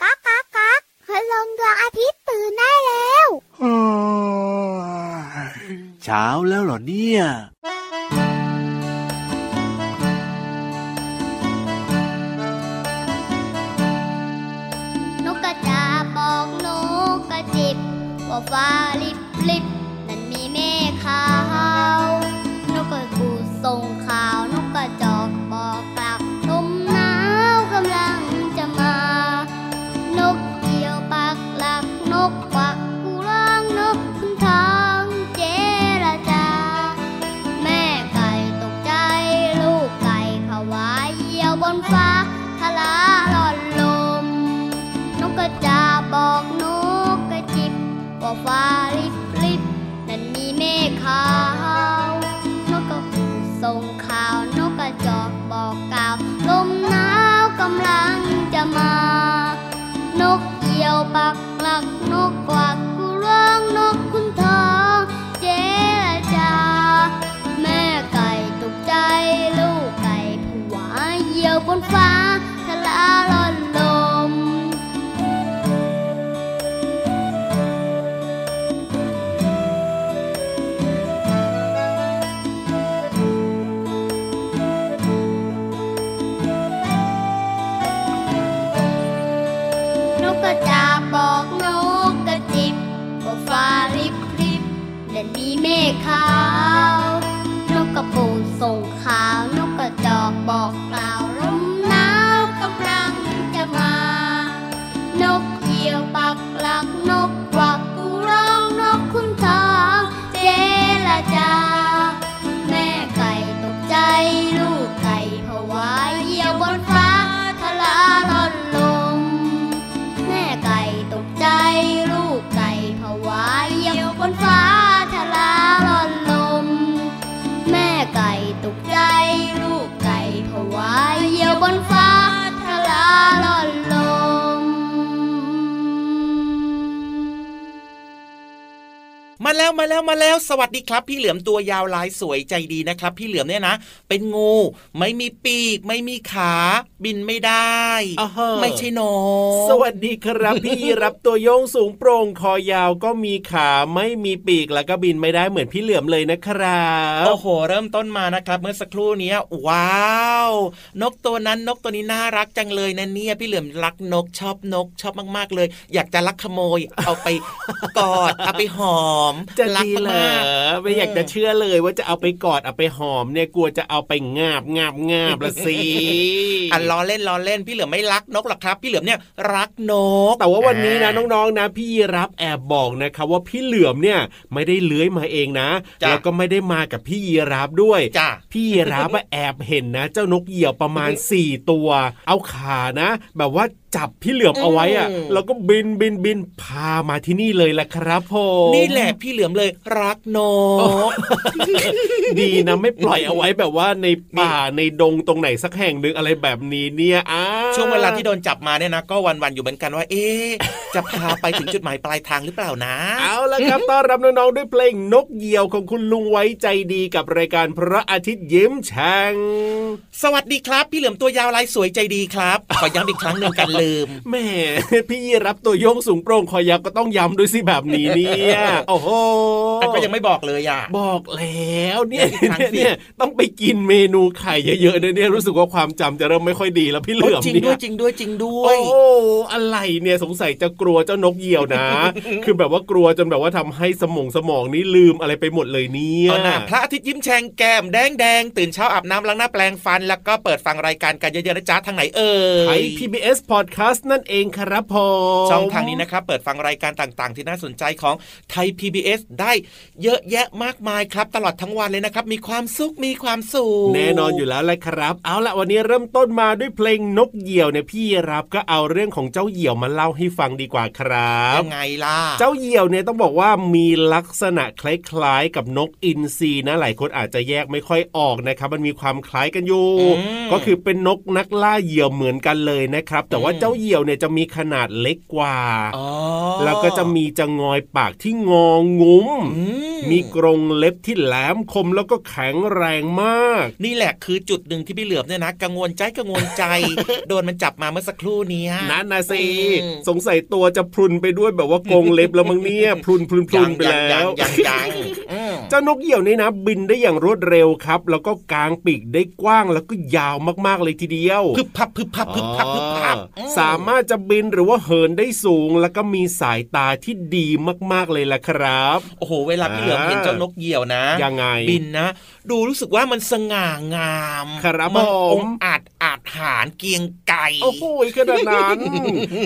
ก๊ากก๊ากก๊ากพลงดวงอาทิตย์ตื่นได้แล้วเช้าแล้วเหรอเนี่ยนกกระจาบอกนกกระจิบว่าฟ้าลิบลิบนั้นมีเมฆขาว เขาว นกกระปูส่ง แล้วมาแล้วมาแล้วสวัสดีครับ พี่เหลือมตัวยาวลายสวยใจดีนะครับ พี่เหลือมเนี่ยนะ เป็นงูไม่มีปีก ไม่มีขาบินไม่ได้อ้าวเหรอไม่ใช่นกสวัสดีครับ พี่ยีรับตัวโยงสูงโปร่งคอยาวก็มีขาไม่มีปีกแล้วก็บินไม่ได้เหมือนพี่เหลือมเลยนะครับโอ้โห เริ่มต้นมานะครับ เมื่อสักครู่เนี้ยว้าว นกตัวนั้นนกตัวนี้น่ารักจังเลยนะเนี่ยพี่เหลือมรักนกชอบนกชอบมาก ๆเลย อยากจะลักขโมย เอาไปกอดเอาไปหอมจะรักดีเหรอมากๆไม่อยากจะเชื่อเลยว่าจะเอาไปกอดเอาไปหอมเนี่ยกลัวจะเอาไปงาบงาบงาบละสิอันล้อเล่นล้อเล่นพี่เหลือมไม่รักนกหรอกครับ พี่เหลือมเนี่ยรักนก แต่ว่าวันนี้นะน้องๆนะ พี่ยีรับแอบบอกนะครับว่าพี่เหลือมเนี่ยไม่ได้เลื้อยมาเองนะจ้ะแล้วก็ไม่ได้มากับพี่ยีรับด้วยจ้ะพี่ยีรับอะแอบเห็นนะ เจ้านกเหยี่ยวประมาณ4ตัว เอาขานะ แบบว่าจับพี่เหลือมเอาไว้อะอืมแล้วก็บินบินบินพามาที่นี่เลยแหละครับผมนี่แหละพี่เหลือมเลยรักนกดีนะไม่ปล่อยเอาไว้แบบว่าในป่าในดงตรงไหนสักแห่งหนึ่งอะไรแบบนี้เนี่ยอ้าช่วงเวลาที่โดนจับมาเนี่ยนะ ก็วันๆอยู่เหมือนกันว่า เอ๊ะจะพาไปถึงจุดหมายปลายทางหรือเปล่านะ เอาละครับต้อนรับน้องๆด้วยเพลงนกเหยี่ยวของคุณลุงไว้ใจดีกับรายการพระอาทิตย์ยิ้มแฉ่งสวัสดีครับ พี่เหลือมตัวยาวลายสวยใจดีครับขอย้ำอีกครั้งหนึ่งกันลืมแหม่พี่รับตัวโยงสูงโปร่งคอยาวก็ต้องย้ำด้วยสิแบบนี้เนี่ยโอ้โหอันก็ยังไม่บอกเลยอะบอกแล้วเนี่ยอีกครั้งสิเนี่ยต้องไปกินเมนูไข่เยอะๆเนี่ยเนี่ยรู้สึกว่าความจำจะเริ่มไม่ค่อยดีแล้วพี่เหลือมจริงเนี่ด้วยยจริงด้วยจริงด้วโอ้ยโหอะไรเนี่ยสงสัยจะกลัวเจ้านกเหยี่ยวนะ คือแบบว่ากลัวจนแบบว่าทำให้สมองสมองนี่ลืมอะไรไปหมดเลยเนี่ยเอาหน่าพระอาทิตย์ยิ้มแฉ่งแก้มแดงแดงตื่นเช้าอาบน้ำล้างหน้าแปลงฟัน แล้วก็เปิดฟังรายการกันเยอะๆนะจ๊ะทางไหนเอ่ไทยย PBS Podcast นั่นเองครับผมช่องทางนี้นะครับเปิดฟังรายการต่างๆ ที่น่าสนใจของไทย PBS ได้เยอะแยะมากมายครับ ตลอดทั้งวันเลยนะครับ มีความสุขมีความสุขแน่นอนอยู่แล้วแหละครับ เอาละวันนี้เริ่มต้นมาด้วยเพลงนกเหยี่ยวเนี่ยพี่รับก็เอาเรื่องของเจ้าเหยี่ยวมาเล่าให้ฟังดีกว่าครับยังไงล่ะเจ้าเหยี่ยวเนี่ยต้องบอกว่ามีลักษณะคล้ายๆกับนกอินทรีนะหลายคนอาจจะแยกไม่ค่อยออกนะครับ มันมีความคล้ายกันอยู่อืมก็คือเป็นนกนักล่าเหยี่ยวเหมือนกันเลยนะครับ แต่ว่าอืมเจ้าเหยี่ยวเนี่ยจะมีขนาดเล็กกว่าอ๋อแล้วก็จะมีจะงอยปากที่งองุ้มอืมีกรงเล็บที่แหลมคมแล้วก็แข็งแรงมาก นี่แหละคือจุดหนึ่งที่พี่เหลือมเนี่ยนะกังวลใจกังวลใจ โดรมันจับมาเมื่อสักครู่เนี้ยนั่นนะสิอืมสงสัยตัวจะพรุนไปด้วยแบบว่ากรงเล็บแล้วมั้งเนี่ยพรุนพรุนพรุนไปแล้วยังยังยังอืมเจ้านกเหยี่ยวนี่นะ บินได้อย่างรวดเร็วครับ แล้วก็กางปีกได้กว้างแล้วก็ยาวมากๆเลยทีเดียวพึบพับพึบพับพึบพับพึบพับอ๋อสามารถจะบินหรือว่าเหินได้สูง แล้วก็มีสายตาที่ดีมากๆเลยล่ะครับ โอ้โห เวลาพี่เหลือมอ่าเห็นเจ้านกเหยี่ยวนะ ยังไง บินนะ ดูรู้สึกว่ามันสง่างามครับมันผมองอาจอาจหารเกรียงไก่โอ้โหขนาดนั้น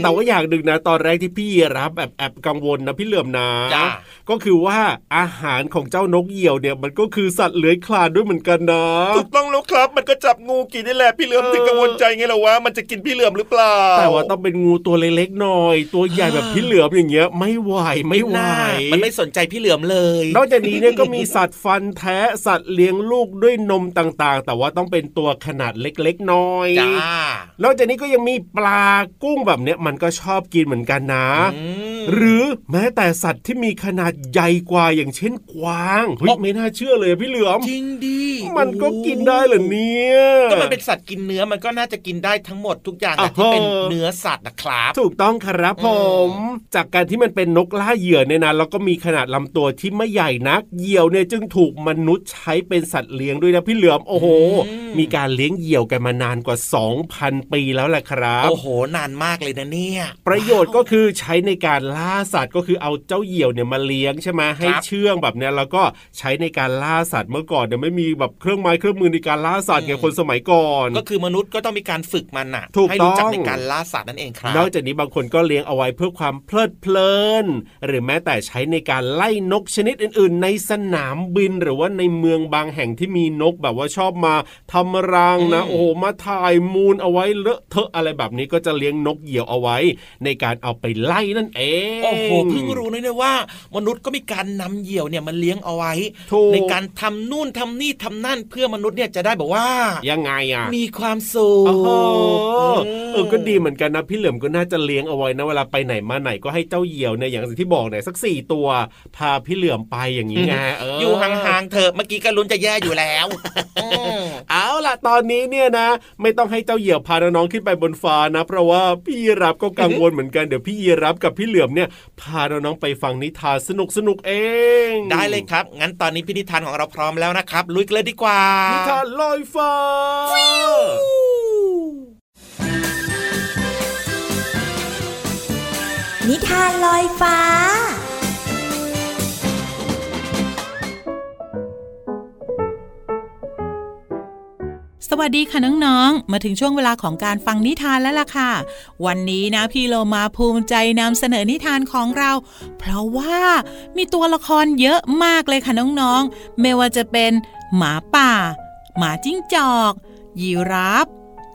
แต่ว่าอย่างหนึ่งนะ ตอนแรกที่พี่รับแอบแอบกังวลนะพี่เหลื่อมนะจ้าก็คือว่าอาหารของเจ้านกเหยี่ยวเนี่ย มันก็คือสัตว์เลื้อยคลานด้วยเหมือนกันนะถูกต้องแล้วครับ มันก็จับงูกินนี่แหละพี่เหลือมเออถึงกังวลใจไงล่ะว่ามันจะกินพี่เหลือมหรือเปล่าแต่ว่าต้องเป็นงูตัวเล็กๆหน่อย ตัวใหญ่แบบพี่เหลือมอย่างเงี้ย ไม่ไหวไม่ไหวน่ามันไม่สนใจพี่เหลือมเลย นอกจากนี้เนี่ยก็มีสัตว์ฟันแท้สัตว์เลี้ยงลูกด้วยนมต่างๆ แต่ว่าต้องเป็นตัวขนาดเล็กๆน้อยจ้านอกจากนี้ก็ยังมีปลากุ้งแบบเนี้ยมันก็ชอบกินเหมือนกันนะอืมหรือแม้แต่สัตว์ที่มีขนาดใหญ่กว่าอย่างเช่นกวางเฮ้ยอ๋อไม่น่าเชื่อเลยอะพี่เหลือมจริงดิมันก็กินได้เหรอเนี่ยก็มันเป็นสัตว์กินเนื้อมันก็น่าจะกินได้ทั้งหมดทุกอย่างอะอะที่เป็นเออเนื้อสัตว์นะครับ ถูกต้องครับผม จากการที่มันเป็นนกล่าเหยื่อเนี่ยนะแล้วก็มีขนาดลำตัวที่ไม่ใหญ่นักเหยี่ยวเนี่ยจึงถูกมนุษย์ใช้เป็นสัตว์เลี้ยงด้วยนะพี่เหลือมโอ้โหอืมมีการเลี้ยงเหยี่ยวกันมานานกว่า 2,000 ปีแล้วแหละครับโอ้โห นานมากเลยนะเนี่ย ประโยชน์ก็คือใช้ในการล่าสัตว์ก็คือเอาเจ้าเหยี่ยวเนี่ยมาเลี้ยงใช่ไหมให้เชื่องแบบเนี้ยแล้วก็ใช้ในการล่าสัตว์เมื่อก่อนเนี่ยไม่มีแบบเครื่องไม้เครื่องมือในการล่าสัตว์ไงคนสมัยก่อน ก็คือมนุษย์ก็ต้องมีการฝึกมันน่ะถูกให้รู้จักต้องในการล่าสัตว์นั่นเองครับ นอกจากนี้บางคนก็เลี้ยงเอาไว้เพื่อความเพลิดเพลิน หรือแม้แต่ใช้ในการไล่นกชนิดอื่น ๆ ในสนามบินหรือว่าในเมืองบางแห่งที่มีนกแบบว่าชอบมาทำรังนะอืมโอ้โหมาถ่ายมูลเอาไว้เลอะเทอะอะไรแบบนี้ก็จะเลี้ยงนกเหยี่ยวเอาไว้ ในการเอาไปไล่นั่นเองโอ้โหเพิ่งรู้นะเนี่ยว่า มนุษย์ก็มีการนำเหยี่ยวเนี่ยมาเลี้ยงเอาไว้ถูกในการทำนู่นทำนี่ทำนั่นเพื่อมนุษย์เนี่ยจะได้แบบว่ายังไงอะมีความสุขโอ้โหเออก็ดีเหมือนกันนะพี่เหลิมก็น่าจะเลี้ยงเอาไว้นะเวลาไปไหนมาไหนก็ให้เจ้าเหยี่ยวเนี่ยอย่างที่บอกเนี่ยสักสี่ตัว พาพี่เหลือมไปอย่างนี้ไงเออออยู่ห่างๆเถอะเมื่อกี้ก็ลุ้นจะแย่อยู่แล้วอืมเอาล่ะตอนนี้เนี่ยนะ ไม่ต้องให้เจ้าเหยี่ยวพาน้องๆขึ้นไปบนฟ้านะ เพราะว่าพี่ยีรับก็กังวลเหมือนกันเดี๋ยวพี่ยีรับกับพี่เหลือมเนี่ย พาน้องๆไปฟังนิทานสนุกสนุกๆเอง ได้เลยครับ งั้นตอนนี้พินิธานของเราพร้อมแล้วนะครับ ลุยกันเลยดีกว่า นิทานลอยฟ้า นิทานลอยฟ้า สวัสดีค่ะน้องๆ มาถึงช่วงเวลาของการฟังนิทานแล้วล่ะค่ะ วันนี้นะพี่โลมาภูมิใจนำเสนอนิทานของเรา เพราะว่ามีตัวละครเยอะมากเลยค่ะน้องๆ ไม่ว่าจะเป็นหมาป่า หมาจิ้งจอก ยีราฟ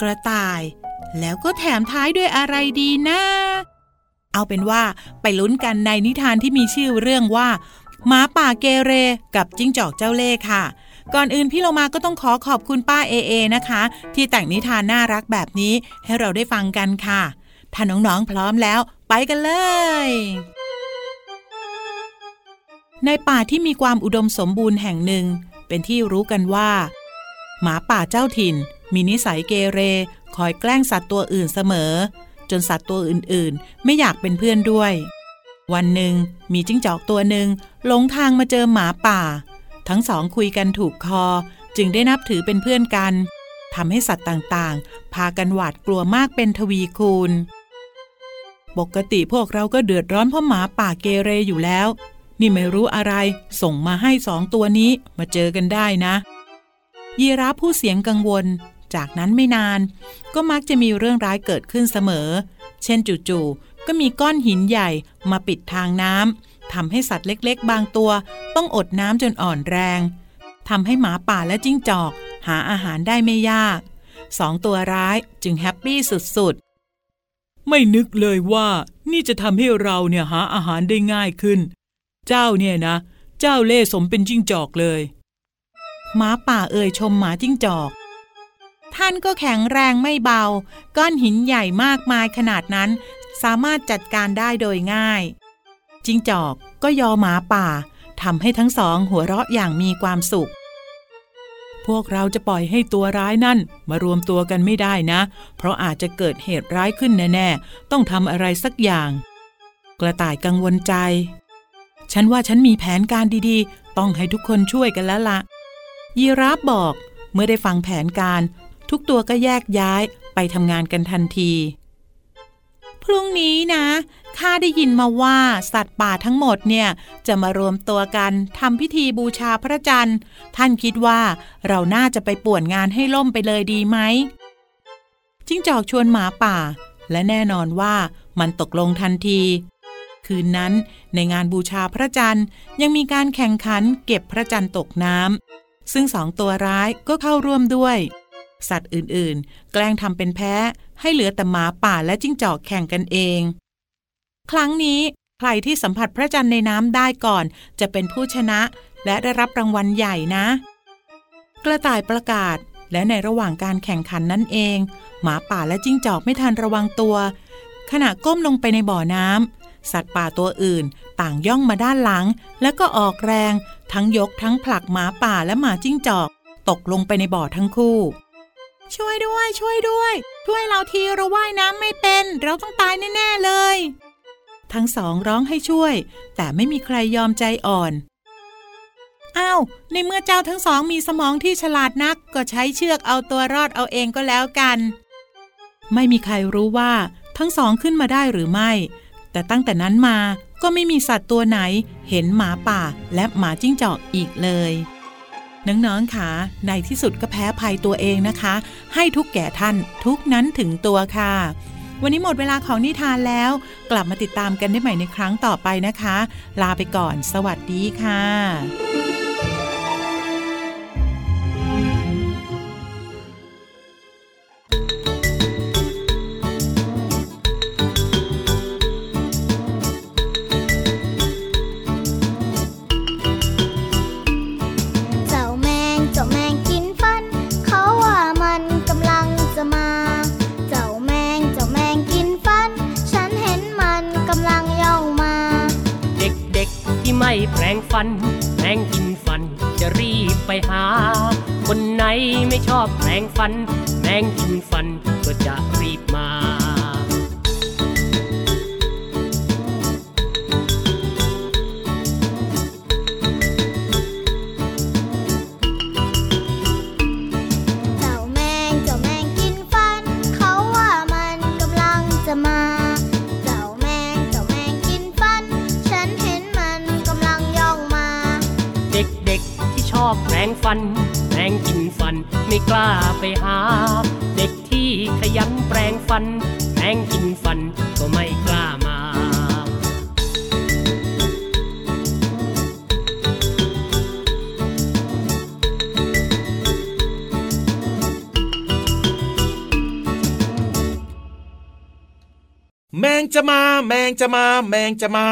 กระต่าย แล้วก็แถมท้ายด้วยอะไรดีนะ เอาเป็นว่าไปลุ้นกันในนิทานที่มีชื่อเรื่องว่าหมาป่าเกเรกับจิ้งจอกเจ้าเล่ห์ค่ะ ก่อนอื่นพี่โลมาก็ต้องขอขอบคุณป้าเอเอนะคะ ที่แต่งนิทานน่ารักแบบนี้ให้เราได้ฟังกันค่ะ ถ้าน้องๆพร้อมแล้วไปกันเลย ในป่าที่มีความอุดมสมบูรณ์แห่งหนึ่ง เป็นที่รู้กันว่า หมาป่าเจ้าถิ่น มีนิสัยเกเร คอยแกล้งสัตว์ตัวอื่นเสมอ จนสัตว์ตัวอื่นๆ ไม่อยากเป็นเพื่อนด้วย วันหนึ่งมีจิ้งจอกตัวหนึ่งหลงทางมาเจอหมาป่า ทั้งสองคุยกันถูกคอ จึงได้นับถือเป็นเพื่อนกันทำให้สัตว์ต่างๆ พากันหวาดกลัวมากเป็นทวีคูณ ปกติพวกเราก็เดือดร้อนเพราะหมาป่าเกเรอยู่แล้ว นี่ไม่รู้อะไร ส่งมาให้สองตัวนี้มาเจอกันได้นะ ยีราฟผู้เสียงกังวล จากนั้นไม่นาน ก็มักจะมีเรื่องร้ายเกิดขึ้นเสมอ เช่นจู่ๆก็มีก้อนหินใหญ่มาปิดทางน้ำทำให้สัตว์เล็กๆ บางตัว ต้องอดน้ำจนอ่อนแรงทำให้หมาป่าและจิ้งจอก หาอาหารได้ไม่ยากสองตัวร้ายจึงแฮปปี้สุดๆ ไม่นึกเลยว่านี่จะทำให้เราเนี่ยหาอาหารได้ง่ายขึ้น เจ้าเนี่ยนะ เจ้าเล่สมเป็นจิ้งจอกเลย หมาป่าเอ่ยชมหมาจิ้งจอก ท่านก็แข็งแรงไม่เบา ก้อนหินใหญ่มากมายขนาดนั้น สามารถจัดการได้โดยง่าย จิงจอกก็ยอหมาป่าทำให้ทั้งสองหัวเราะอย่างมีความสุข พวกเราจะปล่อยให้ตัวร้ายนั่น มารวมตัวกันไม่ได้นะ เพราะอาจจะเกิดเหตุร้ายขึ้นแน่ๆ ต้องทำอะไรสักอย่าง กระต่ายกังวลใจ ฉันว่าฉันมีแผนการดีๆ ต้องให้ทุกคนช่วยกันแล้วละยีราฟบอกเมื่อได้ฟังแผนการ ทุกตัวก็แยกย้ายไปทำงานกันทันที พรุ่งนี้นะข้าได้ยินมาว่าสัตว์ป่าทั้งหมดเนี่ยจะมารวมตัวกันทำพิธีบูชาพระจันทร์ ท่านคิดว่าเราน่าจะไปป่วนงานให้ล่มไปเลยดีไหมจิ้งจอกชวนหมาป่า และแน่นอนว่ามันตกลงทันที คืนนั้นในงานบูชาพระจันทร์ยังมีการแข่งขันเก็บพระจันทร์ตกน้ำซึ่งสองตัวร้ายก็เข้าร่วมด้วย สัตว์อื่นๆ แกล้งทำเป็นแพ้ให้เหลือแต่หมาป่าและจิ้งจอกแข่งกันเอง ครั้งนี้ใครที่สัมผัสพระจันทร์ในน้ำได้ก่อน จะเป็นผู้ชนะและได้รับรางวัลใหญ่นะ กระต่ายประกาศและในระหว่างการแข่งขันนั่นเอง หมาป่าและจิ้งจอกไม่ทันระวังตัว ขณะก้มลงไปในบ่อน้ำสัตว์ป่าตัวอื่น ต่างย่องมาด้านหลัง แล้วก็ออกแรง ทั้งยกทั้งผลักหมาป่าและหมาจิ้งจอก ตกลงไปในบ่อทั้งคู่ ช่วยด้วย ช่วยด้วย ช่วยเราทีเราว่ายน้ำไม่เป็น เราต้องตายแน่ๆเลย ทั้งสองร้องให้ช่วย แต่ไม่มีใครยอมใจอ่อนอ้าวในเมื่อเจ้าทั้งสองมีสมองที่ฉลาดนักก็ใช้เชือกเอาตัวรอดเอาเองก็แล้วกัน ไม่มีใครรู้ว่าทั้งสองขึ้นมาได้หรือไม่ แต่ตั้งแต่นั้นมาก็ไม่มีสัตว์ตัวไหน เห็นหมาป่าและหมาจิ้งจอกอีกเลย น้องๆค่ะ ในที่สุดก็แพ้ภัยตัวเองนะคะ ให้ทุกแก่ท่านทุกนั้นถึงตัวค่ะ วันนี้หมดเวลาของนิทานแล้ว กลับมาติดตามกันได้ใหม่ในครั้งต่อไปนะคะ ลาไปก่อน สวัสดีค่ะ ไม่แปลงฟันแปลงกินฟันจะรีบไปหา คนไหนไม่ชอบแปลงฟันแปลงกินฟันก็จะรีบมา ฟันแปรงกินฟันไม่กล้าไปหา เด็กที่ขยันแปรงฟันแปรงกินฟันก็ไม่ แมงจะมา แมงจะมา แมงจะมา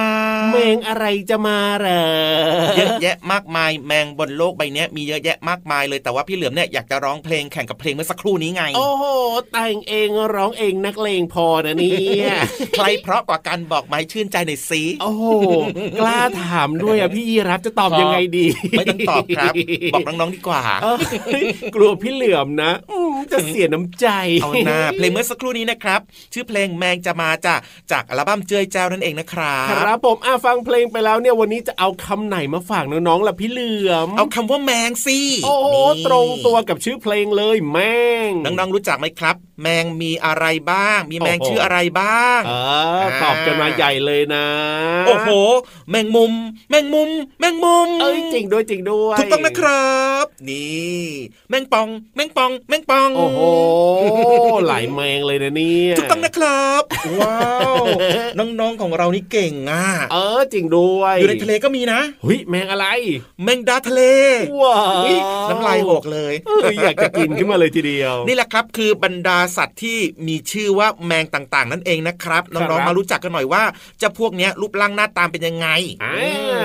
แมงอะไรจะมาเหรอเยอะแยะมากมาย แมงบนโลกใบเนี้ยมีเยอะแยะมากมายเลยแต่ว่าพี่เหลือมเนี่ยอยากจะร้องเพลงแข่งกับเพลงเมื่อสักครู่นี้ไง โอ้โหแต่งเองร้องเองนักเลงพอนะเนี่ยใครเพราะกว่ากันบอกไม้ชื่นใจหน่อยสิโอ้โหกล้าถามด้วยอะพี่ยีรับจะตอบยังไงดี ไม่ต้องตอบครับ บอกน้องๆดีกว่าเอ้ยกลัวพี่เหลือมนะอืมจะเสียน้ำใจเอาหน้าเพลงเมื่อสักครู่นี้นะครับ ชื่อเพลงแมงจะมาจ้ะจากอัลบั้มเจยเจ้านั่นเองนะครับครับผมอะฟังเพลงไปแล้วเนี่ยวันนี้จะเอาคำไหนมาฝากน้องๆล่ะพี่เหลือม เอาคำว่าแมงสิโอ้โหนี่ตรงตัวกับชื่อเพลงเลยแม่งน้องๆรู้จักไหมครับแมงมีอะไรบ้าง มีแมงโอ้โหชื่ออะไรบ้างเออตอบกันมาใหญ่เลยนะ โอ้โห แมงมุม แมงมุม แมงมุม เอ้ยจริงด้วยจริงด้วยถูกต้องนะครับ นี่ แมงปอง แมงปอง แมงปอง โอ้โห หลายแมงเลยนะเนี่ยถูกต้องนะครับ ว้าว น้องๆของเรานี่เก่งอะ เออจริงด้วยอยู่ในทะเลก็มีนะเฮ้ยแมงอะไร แมงดาทะเล ว้าอุ๊ยวน้ำลายหกเลยเอออยากจะกินขึ้นมาเลยทีเดียว นี่แหละครับคือบรรดาสัตว์ที่มีชื่อว่าแมงต่างๆ นั่นเองนะครับครัน้องบๆมารู้จักกันหน่อยว่าเจะพวกเนี้ยรูปร่างหน้าตามเป็นยังไงอ่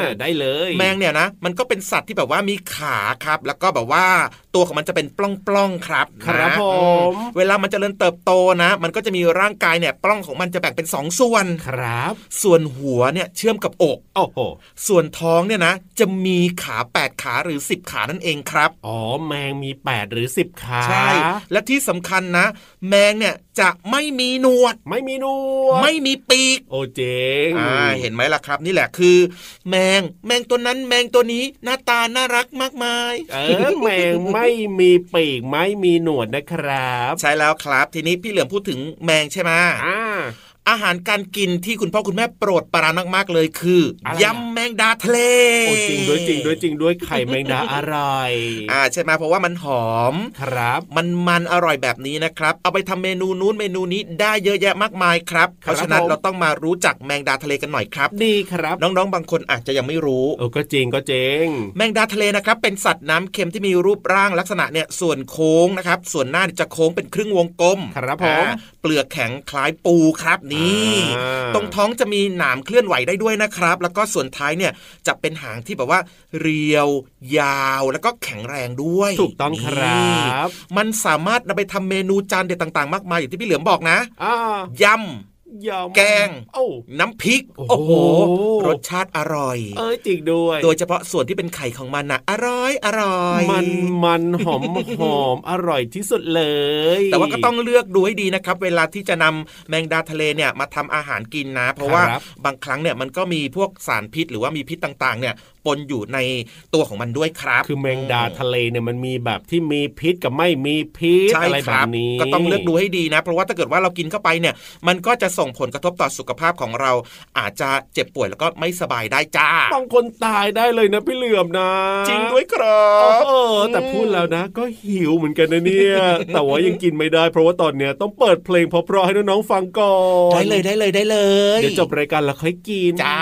าได้เลย แมงเนี่ยนะ มันก็เป็นสัตว์ที่แบบว่ามีขาครับ แล้วก็แบบว่าตัวของมันจะเป็นปล้องๆครับครับนะผอืมเวลามันจเจริญเติบโตนะ มันก็จะมีร่างกายเนี่ยปล้องของมันจะแบ่งเป็นสองส่วนครับ ส่วนหัวเนี่ยเชื่อมกับอกโอ้โหส่วนท้องเนี่ยนะ จะมีขา 8 ขาหรือ 10 ขานั่นเองครับอ๋อแมงมี 8 หรือ 10 ขาใช่และที่สำคัญนะ แมงเนี่ยจะไม่มีหนวด ไม่มีหนวด ไม่มีปีก โอ้เจ๋งอ่าเห็นไหมล่ะครับ นี่แหละคือ แมงแมงตัวนั้นแมงตัวนี้หน้าตาน่ารักมากมายเออแมงไม่มีปีกไม่มีหนวดนะครับ ใช่แล้วครับ ทีนี้พี่เหลือมพูดถึงแมงใช่ไหมอ่า อาหารการกินที่คุณพ่อคุณแม่โปรดปรานมากๆเลยคืออะไรยำแมงดาทะเลโอ้จริงด้วยจริงด้วยจริงด้วยไข่แมงดาอร่อยอ่าใช่ไหมเพราะว่ามันหอมครับ มันมันอร่อยแบบนี้นะครับ เอาไปทำเมนูนู้นเมนูนี้ได้เยอะแยะมากมายครับ เพราะฉะนั้นผมเราต้องมารู้จักแมงดาทะเลกันหน่อยครับดีครับ น้องๆ บางคนอาจจะยังไม่รู้โอ้ก็จริงก็จริงแมงดาทะเลนะครับเป็นสัตว์น้ำเค็มที่มีรูปร่างลักษณะเนี่ยส่วนโค้งนะครับส่วนหน้าจะโค้งเป็นครึ่งวงกลมครับผมอ่าเปลือกแข็งคล้ายปูครับนี่อ่าตรงท้องจะมีหนามเคลื่อนไหวได้ด้วยนะครับ แล้วก็ส่วนท้ายเนี่ยจะเป็นหางที่แบบว่า เรียว ยาวแล้วก็แข็งแรงด้วย ถูกต้องครับนี่มันสามารถนำไปทำเมนูจานเด็ดต่าง ๆ มากมายอย่างที่พี่เหลือมบอกนะอ่ายำ ยำแกงโอ้น้ำพริก โอ้โอ้โหโห รสชาติอร่อย เอ้ยจริงด้วย โดยเฉพาะส่วนที่เป็นไข่ของมันนะอร่อยอร่อย มันมันหอมหอมอร่อยที่สุดเลย แต่ว่าก็ต้องเลือกดูให้ดีนะครับ เวลาที่จะนำแมงดาทะเลเนี่ยมาทำอาหารกินนะ เพราะว่าครับบางครั้งเนี่ยมันก็มีพวกสารพิษหรือว่ามีพิษต่างๆเนี่ยปนอยู่ในตัวของมันด้วยครับ คือแมงดาทะเลเนี่ยมันมีแบบที่มีพิษกับไม่มีพิษใช่อะไรคแบรับบนี้ก็ต้องเลือกดูให้ดีนะ เพราะว่าถ้าเกิดว่าเรากินเข้าไปเนี่ย มันก็จะส่งผลกระทบต่อสุขภาพของเรา อาจจะเจ็บป่วยแล้วก็ไม่สบายได้จ้าบางคนตายได้เลยนะพี่เหลือมนะ จริงด้วยครัเอบอแต่พูดแล้วนะ ก็หิวเหมือนกันนะเนี่ยแต่ว่ายังกินไม่ได้ เพราะว่าตอนเนี้ยต้องเปิดเพลงเพราะๆให้น้องๆฟังก่อนได้เลยได้เลยได้เลย เดี๋ยวจบรายการแล้วค่อยกินจ้า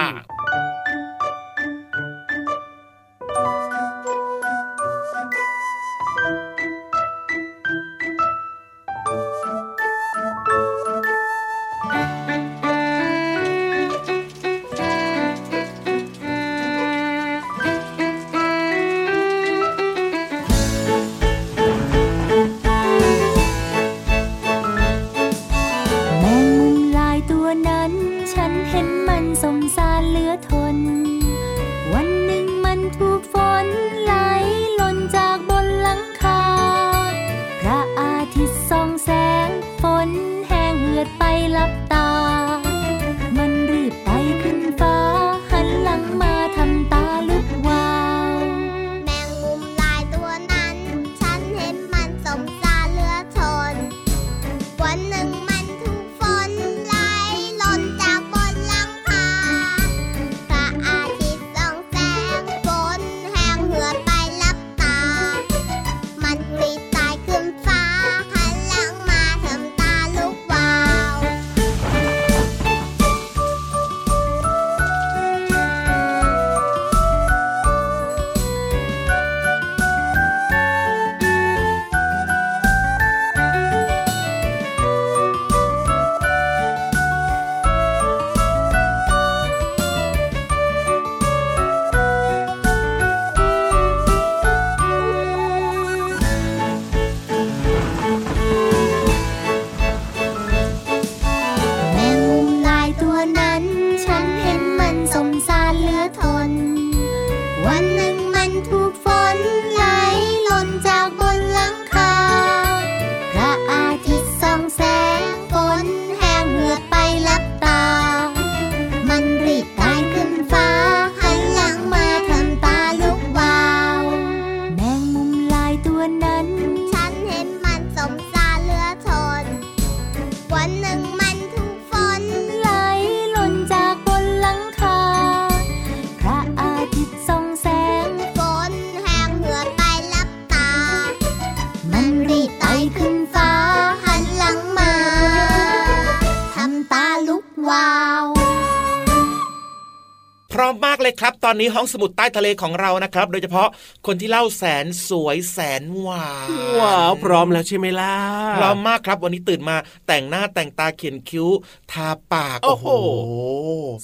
มากๆเลยครับ ตอนนี้ห้องสมุดใต้ทะเลของเรานะครับ โดยเฉพาะคนที่เล่าแสนสวยแสนหวานว้าวพร้อมแล้วใช่ไหมล่ะพร้อมมากครับ วันนี้ตื่นมาแต่งหน้าแต่งตาเขียนคิ้ว ทาปาก โอ้โห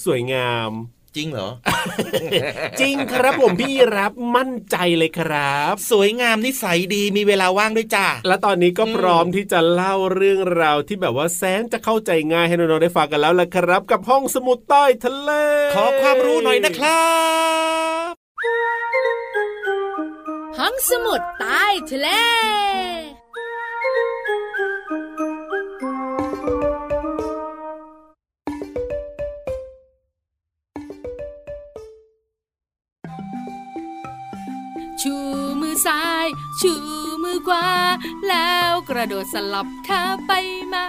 สวยงาม จริงเหรอ จริงครับผมพี่รับมั่นใจเลยครับ สวยงามนิสัยดีมีเวลาว่างด้วยจ้าและตอนนี้ก็พร้อมที่จะเล่าเรื่องราวที่แบบว่าแสนจะเข้าใจง่ายให้น้องๆได้ฟังกันแล้วล่ะครับ กับห้องสมุดใต้ทะเล ขอความรู้หน่อยนะครับ ห้องสมุดใต้ทะเล ซ้าย ชูมือขวาแล้วกระโดดสลับขาไปมา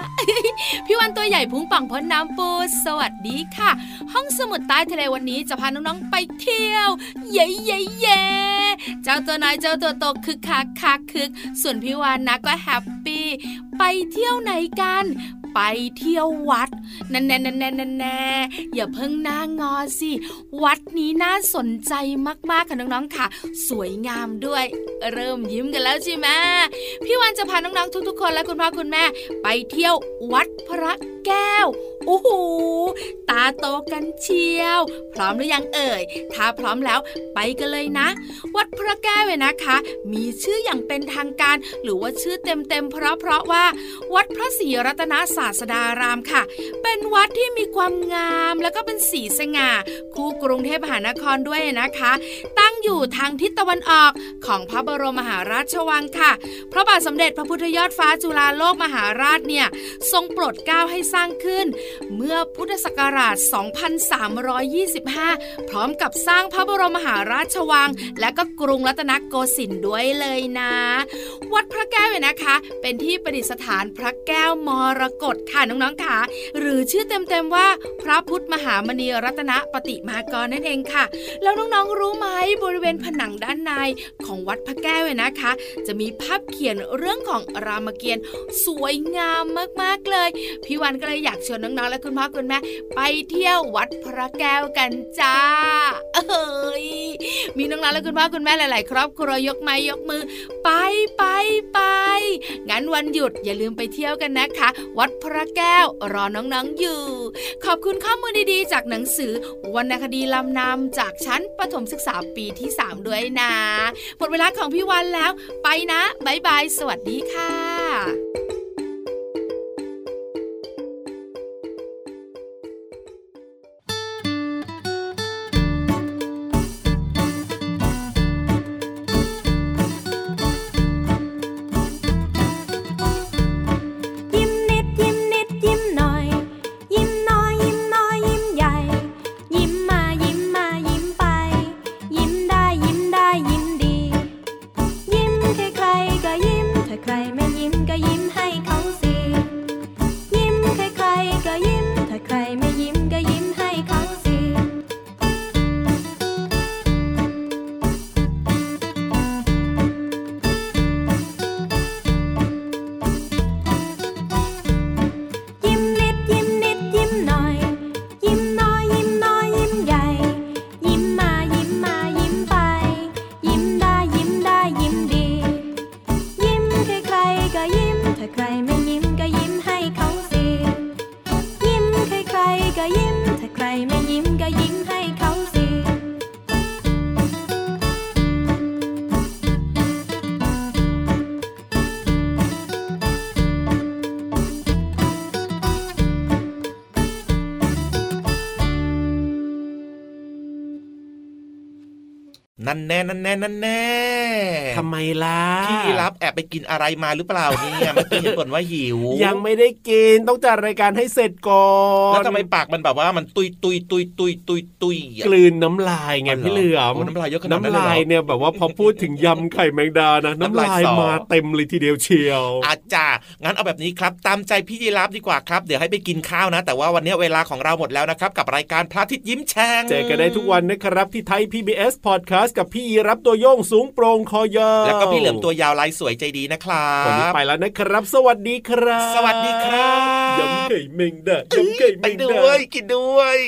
พี่วาฬตัวใหญ่พุงป่องพ่นน้ำปู๊สวัสดีค่ะ ห้องสมุดใต้ทะเลวันนี้จะพาน้องๆไปเที่ยว เย้เย้เย้เจ้าตัวน้อยเจ้าตัวโตคึกคักคักคึก ส่วนพี่วาฬนะก็แฮปปี้ไปเที่ยวไหนกัน ไปเที่ยววัดแน่แน่แน่แน่แน่แน่อย่าเพิ่งหน้างอสิ วัดนี้น่าสนใจมากๆค่ะน้องๆค่ะ สวยงามด้วย เริ่มยิ้มกันแล้วใช่ไหมพี่วันจะพาน้องๆทุกๆ คนและคุณพ่อคุณแม่ ไปเที่ยววัดพระแก้วโอ้โหตาโตกันเชียว พร้อมหรือยังเอ่ย ถ้าพร้อมแล้วไปกันเลยนะ วัดพระแก้วเนี่ยนะคะ มีชื่ออย่างเป็นทางการ หรือว่าชื่อเต็มๆเพราะเพราะว่า วัดพระศรีรัตนศาสดารามค่ะ เป็นวัดที่มีความงามแล้วก็เป็นสีสง่า คู่กรุงเทพมหานครด้วยนะคะ อยู่ทางทิศตะวันออกของพระบรมมหาราชวังค่ะ พระบาทสมเด็จพระพุทธยอดฟ้าจุฬาโลกมหาราชเนี่ยทรงโปรดเกล้าให้สร้างขึ้น เมื่อพุทธศักราช 2325 พร้อมกับสร้างพระบรมมหาราชวัง และก็กรุงรัตนโกสินทร์ด้วยเลยนะ วัดพระแก้วเนี่ยนะคะ เป็นที่ประดิษฐานพระแก้วมรกตค่ะน้องๆค่ะหรือชื่อเต็มๆว่าพระพุทธมหามณีรัตนปฏิมากรนั่นเองค่ะ แล้วน้องๆรู้ไหมบริริเวณผนังด้านในของวัดพระแก้วเนี่ยนะคะ จะมีภาพเขียนเรื่องของรามเกียรติ์สวยงามมากๆเลย พี่วันก็เลยอยากชวนน้องๆและคุณพ่อคุณแม่ไปเที่ยววัดพระแก้วกันจ้าเอ้ยมีน้องๆและคุณพ่อคุณแม่หลาย ๆ ครอบครัวยกไม้ยกมือ ไปไปไปงั้นวันหยุดอย่าลืมไปเที่ยวกันนะคะ วัดพระแก้วรอน้องๆอยู่ ขอบคุณข้อมูลดีๆ จากหนังสือวรรณคดีลำนำจากชั้นประถมศึกษาปีที่ 3 ด้วยนะ หมดเวลาของพี่วันแล้ว ไปนะบายบาย สวัสดีค่ะ นั่นแน่นั่นแน่นั่นแน่ทำไมล่ะพี่รับแอบไปกินอะไรมาหรือเปล่าเนี่ยเมื่อกี้เห็นบ่นว่าหิว ยังไม่ได้กินต้องจัดรายการให้เสร็จก่อนแล้วทำไมปากมันแบบว่ามันตุยตุยตุยตุยตุยตุยอะกลืนน้ำลายไงอ๋อเหรอพี่เหลือมโอ้น้ำลายเยอะขนาดนั้นเลยเหรอน้ำลายเนี่ยแบบว่าพอพูดถึงยำไข่แมงดานะ น้ำน้ำลายลายสอมาเต็มเลยทีเดียวเชียวอาจารย์งั้นเอาแบบนี้ครับ ตามใจพี่ยีรับดีกว่าครับ เดี๋ยวให้ไปกินข้าวนะ แต่ว่าวันนี้เวลาของเราหมดแล้วนะครับ กับรายการพระอาทิตย์ยิ้มแฉ่งเจอกันได้ทุกวันนะครับที่ไทย PBS Podcast กับพี่ยีรับตัวโยงสูงโปร่งคอยาวแล้วก็พี่เหลือมตัวยาวลายสวยใจดีนะครัวันนี้บไปแล้วนะครับ สวัสดีครับ สวัสดีครับยำไข่แมงดายำไข่แมไปงด้ดาวยกินด้วย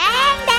รับค